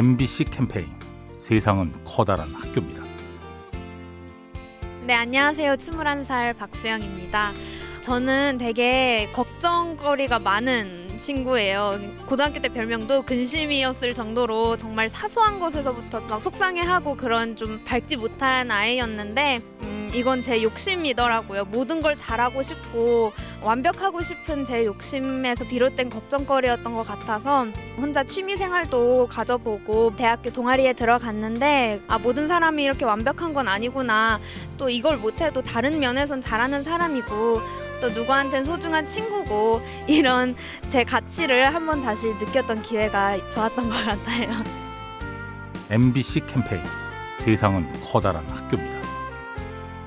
MBC 캠페인 세상은 커다란 학교입니다. 네, 안녕하세요. 21살 박수영입니다. 저는 되게 걱정거리가 많은 친구예요. 고등학교 때 별명도 근심이었을 정도로 정말 사소한 것에서부터 막 속상해하고 그런 좀 밝지 못한 아이였는데 음, 이건 제 욕심이더라고요. 모든 걸 잘하고 싶고 완벽하고 싶은 제 욕심에서 비롯된 걱정거리였던 것 같아서 혼자 취미 생활도 가져보고 대학교 동아리에 들어갔는데 아 모든 사람이 이렇게 완벽한 건 아니구나. 또 이걸 못해도 다른 면에선 잘하는 사람이고 또 누구한텐 소중한 친구고 이런 제 가치를 한번 다시 느꼈던 기회가 좋았던 것 같아요. MBC 캠페인 세상은 커다란 학교입니다.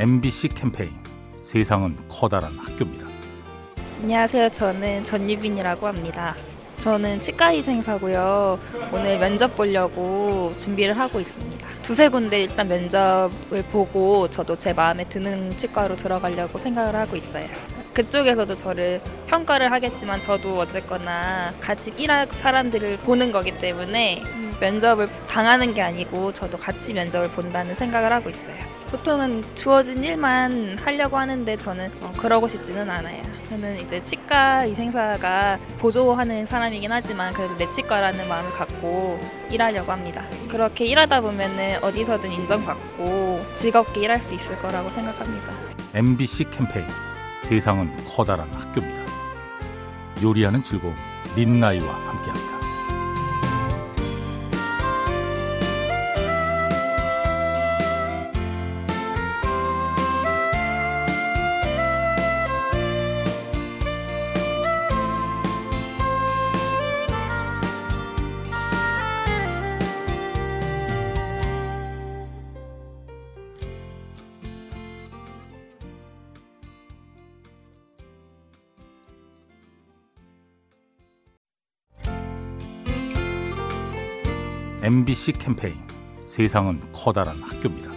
MBC 캠페인 세상은 커다란 학교입니다. 안녕하세요. 저는 전유빈이라고 합니다. 저는 치과 의생사고요. 오늘 면접 보려고 준비를 하고 있습니다. 두세 군데 일단 면접을 보고 저도 제 마음에 드는 치과로 들어가려고 생각을 하고 있어요. 그쪽에서도 저를 평가를 하겠지만 저도 어쨌거나 같이 일할 사람들을 보는 거기 때문에 면접을 당하는 게 아니고 저도 같이 면접을 본다는 생각을 하고 있어요. 보통은 주어진 일만 하려고 하는데 저는 어, 그러고 싶지는 않아요. 저는 이제 치과 의생사가 보조하는 사람이긴 하지만 그래도 내 치과라는 마음을 갖고 일하려고 합니다. 그렇게 일하다 보면은 어디서든 인정받고 즐겁게 일할 수 있을 거라고 생각합니다. MBC 캠페인 세상은 커다란 학교입니다. 요리하는 즐거움 민나이와 함께합니다. MBC 캠페인 세상은 커다란 학교입니다.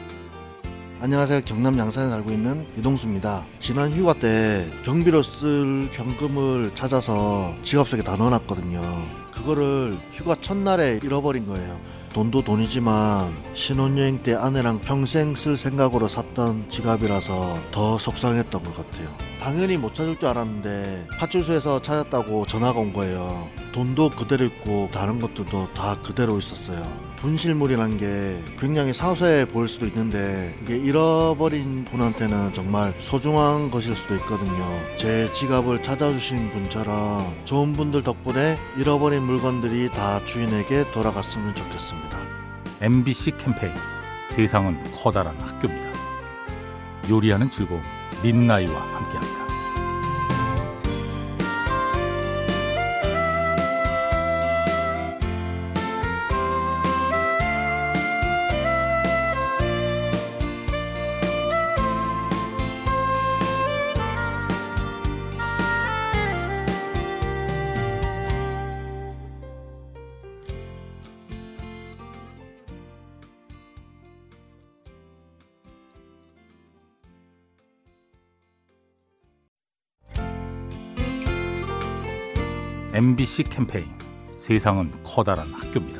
안녕하세요. 경남 양산에 살고 있는 이동수입니다. 지난 휴가 때 경비로 쓸 현금을 찾아서 지갑 속에 다 넣어놨거든요. 그거를 휴가 첫날에 잃어버린 거예요. 돈도 돈이지만 신혼여행 때 아내랑 평생 쓸 생각으로 샀던 지갑이라서 더 속상했던 것 같아요. 당연히 못 찾을 줄 알았는데 파출소에서 찾았다고 전화가 온 거예요. 돈도 그대로 있고 다른 것들도 다 그대로 있었어요. 분실물이란 게 굉장히 사소해 보일 수도 있는데 이게 잃어버린 분한테는 정말 소중한 것일 수도 있거든요. 제 지갑을 찾아주신 분처럼 좋은 분들 덕분에 잃어버린 물건들이 다 주인에게 돌아갔으면 좋겠습니다. MBC 캠페인 세상은 커다란 학교입니다. 요리하는 즐거움 민나이와 함께합니다. MBC 캠페인 세상은 커다란 학교입니다.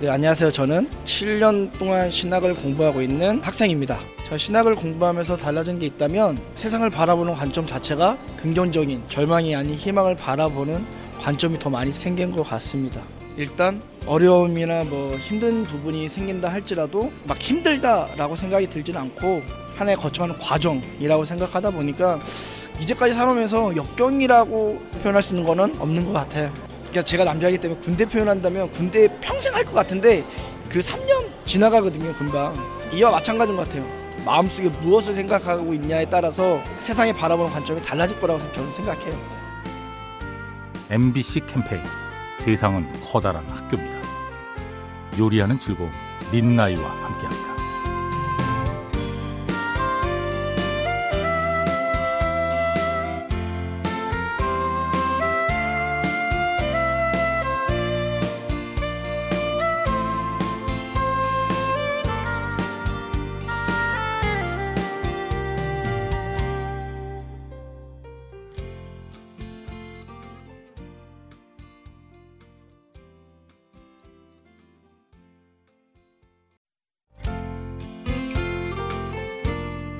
네, 안녕하세요. 저는 7년 동안 신학을 공부하고 있는 학생입니다. 저 신학을 공부하면서 달라진 게 있다면 세상을 바라보는 관점 자체가 긍정적인 절망이 아닌 희망을 바라보는 관점이 더 많이 생긴 것 같습니다. 일단 어려움이나 뭐 힘든 부분이 생긴다 할지라도 막 힘들다라고 생각이 들지는 않고 하나의 거쳐가는 과정이라고 생각하다 보니까 이제까지 살아오면서 역경이라고 표현할 수 있는 거는 없는 것 같아요. 그러니까 제가 남자이기 때문에 군대 표현한다면 군대 평생 할 것 같은데 그 3년 지나가거든요, 금방. 이와 마찬가지인 것 같아요. 마음속에 무엇을 생각하고 있냐에 따라서 세상에 바라보는 관점이 달라질 거라고 저는 생각해요. MBC 캠페인 세상은 커다란 학교입니다. 요리하는 즐거움 민나이와 함께합니다.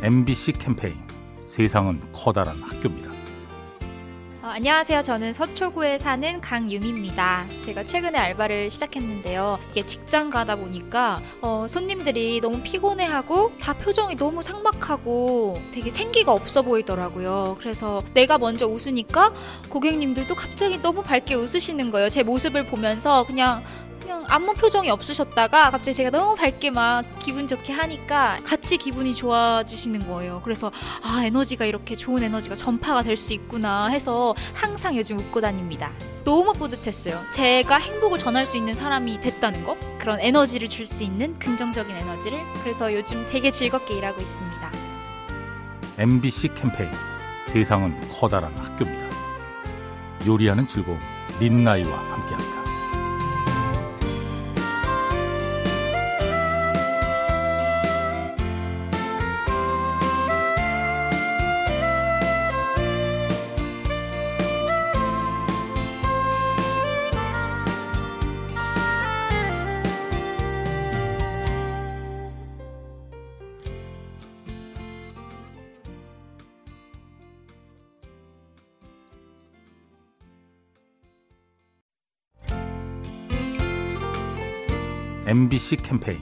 MBC 캠페인 세상은 커다란 학교입니다. 어, 안녕하세요. 저는 서초구에 사는 강유미입니다. 제가 최근에 알바를 시작했는데요. 이게 직장 가다 보니까 어, 손님들이 너무 피곤해하고 다 표정이 너무 삭막하고 되게 생기가 없어 보이더라고요. 그래서 내가 먼저 웃으니까 고객님들도 갑자기 너무 밝게 웃으시는 거예요. 제 모습을 보면서 그냥 그냥 아무 표정이 없으셨다가 갑자기 제가 너무 밝게 막 기분 좋게 하니까 같이 기분이 좋아지시는 거예요. 그래서 아 에너지가 이렇게 좋은 에너지가 전파가 될 수 있구나 해서 항상 요즘 웃고 다닙니다. 너무 뿌듯했어요. 제가 행복을 전할 수 있는 사람이 됐다는 거 그런 에너지를 줄 수 있는 긍정적인 에너지를 그래서 요즘 되게 즐겁게 일하고 있습니다. MBC 캠페인 세상은 커다란 학교입니다. 요리하는 즐거움 민나이와 함께합니다. MBC 캠페인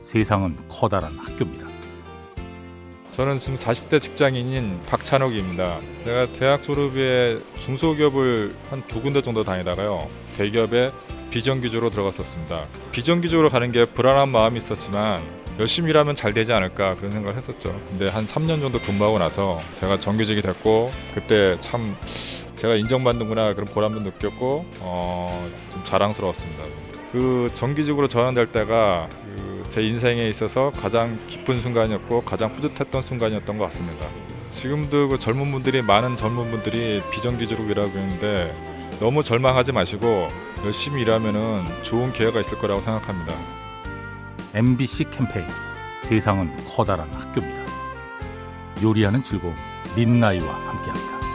세상은 커다란 학교입니다. 저는 지금 40대 직장인인 박찬욱입니다. 제가 대학 졸업에 중소기업을 한 두 군데 정도 다니다가요. 대기업에 비정규직으로 들어갔었습니다. 비정규직으로 가는 게 불안한 마음이 있었지만 열심히 일하면 잘 되지 않을까 그런 생각을 했었죠. 근데 한 3년 정도 근무하고 나서 제가 정규직이 됐고 그때 참 제가 인정받는구나 그런 보람도 느꼈고 어, 좀 자랑스러웠습니다. 그 정규직으로 전환될 때가 그 제 인생에 있어서 가장 기쁜 순간이었고 가장 뿌듯했던 순간이었던 것 같습니다. 지금도 그 젊은 분들이 많은 젊은 분들이 비정규직으로 일하고 있는데 너무 절망하지 마시고 열심히 일하면은 좋은 기회가 있을 거라고 생각합니다. MBC 캠페인 세상은 커다란 학교입니다. 요리하는 즐거움 민나이와 함께합니다.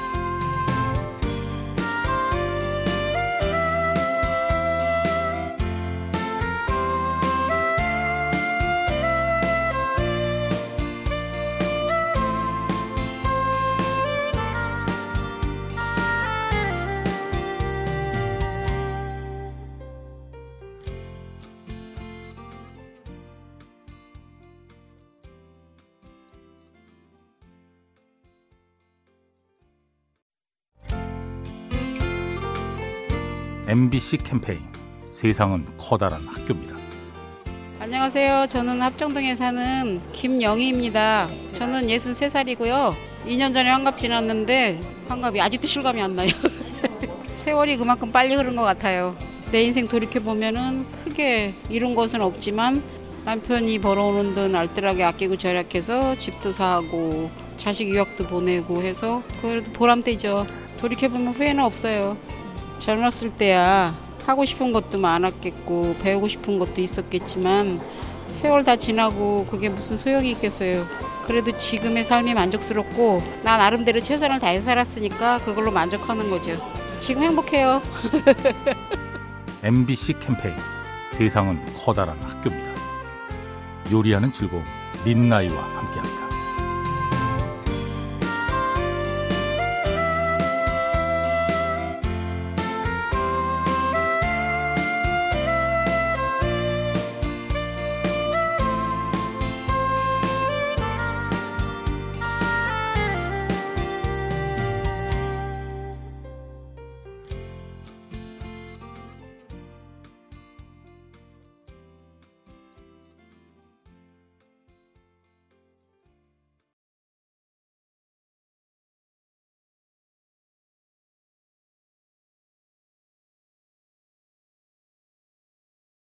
MBC 캠페인 세상은 커다란 학교입니다. 안녕하세요. 저는 합정동에 사는 김영희입니다. 저는 63살이고요. 2년 전에 환갑 지났는데 환갑이 아직도 실감이 안 나요. 세월이 그만큼 빨리 흐른 것 같아요. 내 인생 돌이켜 보면은 크게 이룬 것은 없지만 남편이 벌어오는 돈 알뜰하게 아끼고 절약해서 집도 사고 자식 유학도 보내고 해서 그래도 보람되죠. 돌이켜 보면 후회는 없어요. 젊었을 때야 하고 싶은 것도 많았겠고 배우고 싶은 것도 있었겠지만 세월 다 지나고 그게 무슨 소용이 있겠어요. 그래도 지금의 삶이 만족스럽고 나 나름대로 최선을 다해 살았으니까 그걸로 만족하는 거죠. 지금 행복해요. MBC 캠페인 세상은 커다란 학교입니다. 요리하는 즐거움 민나이와 함께합니다.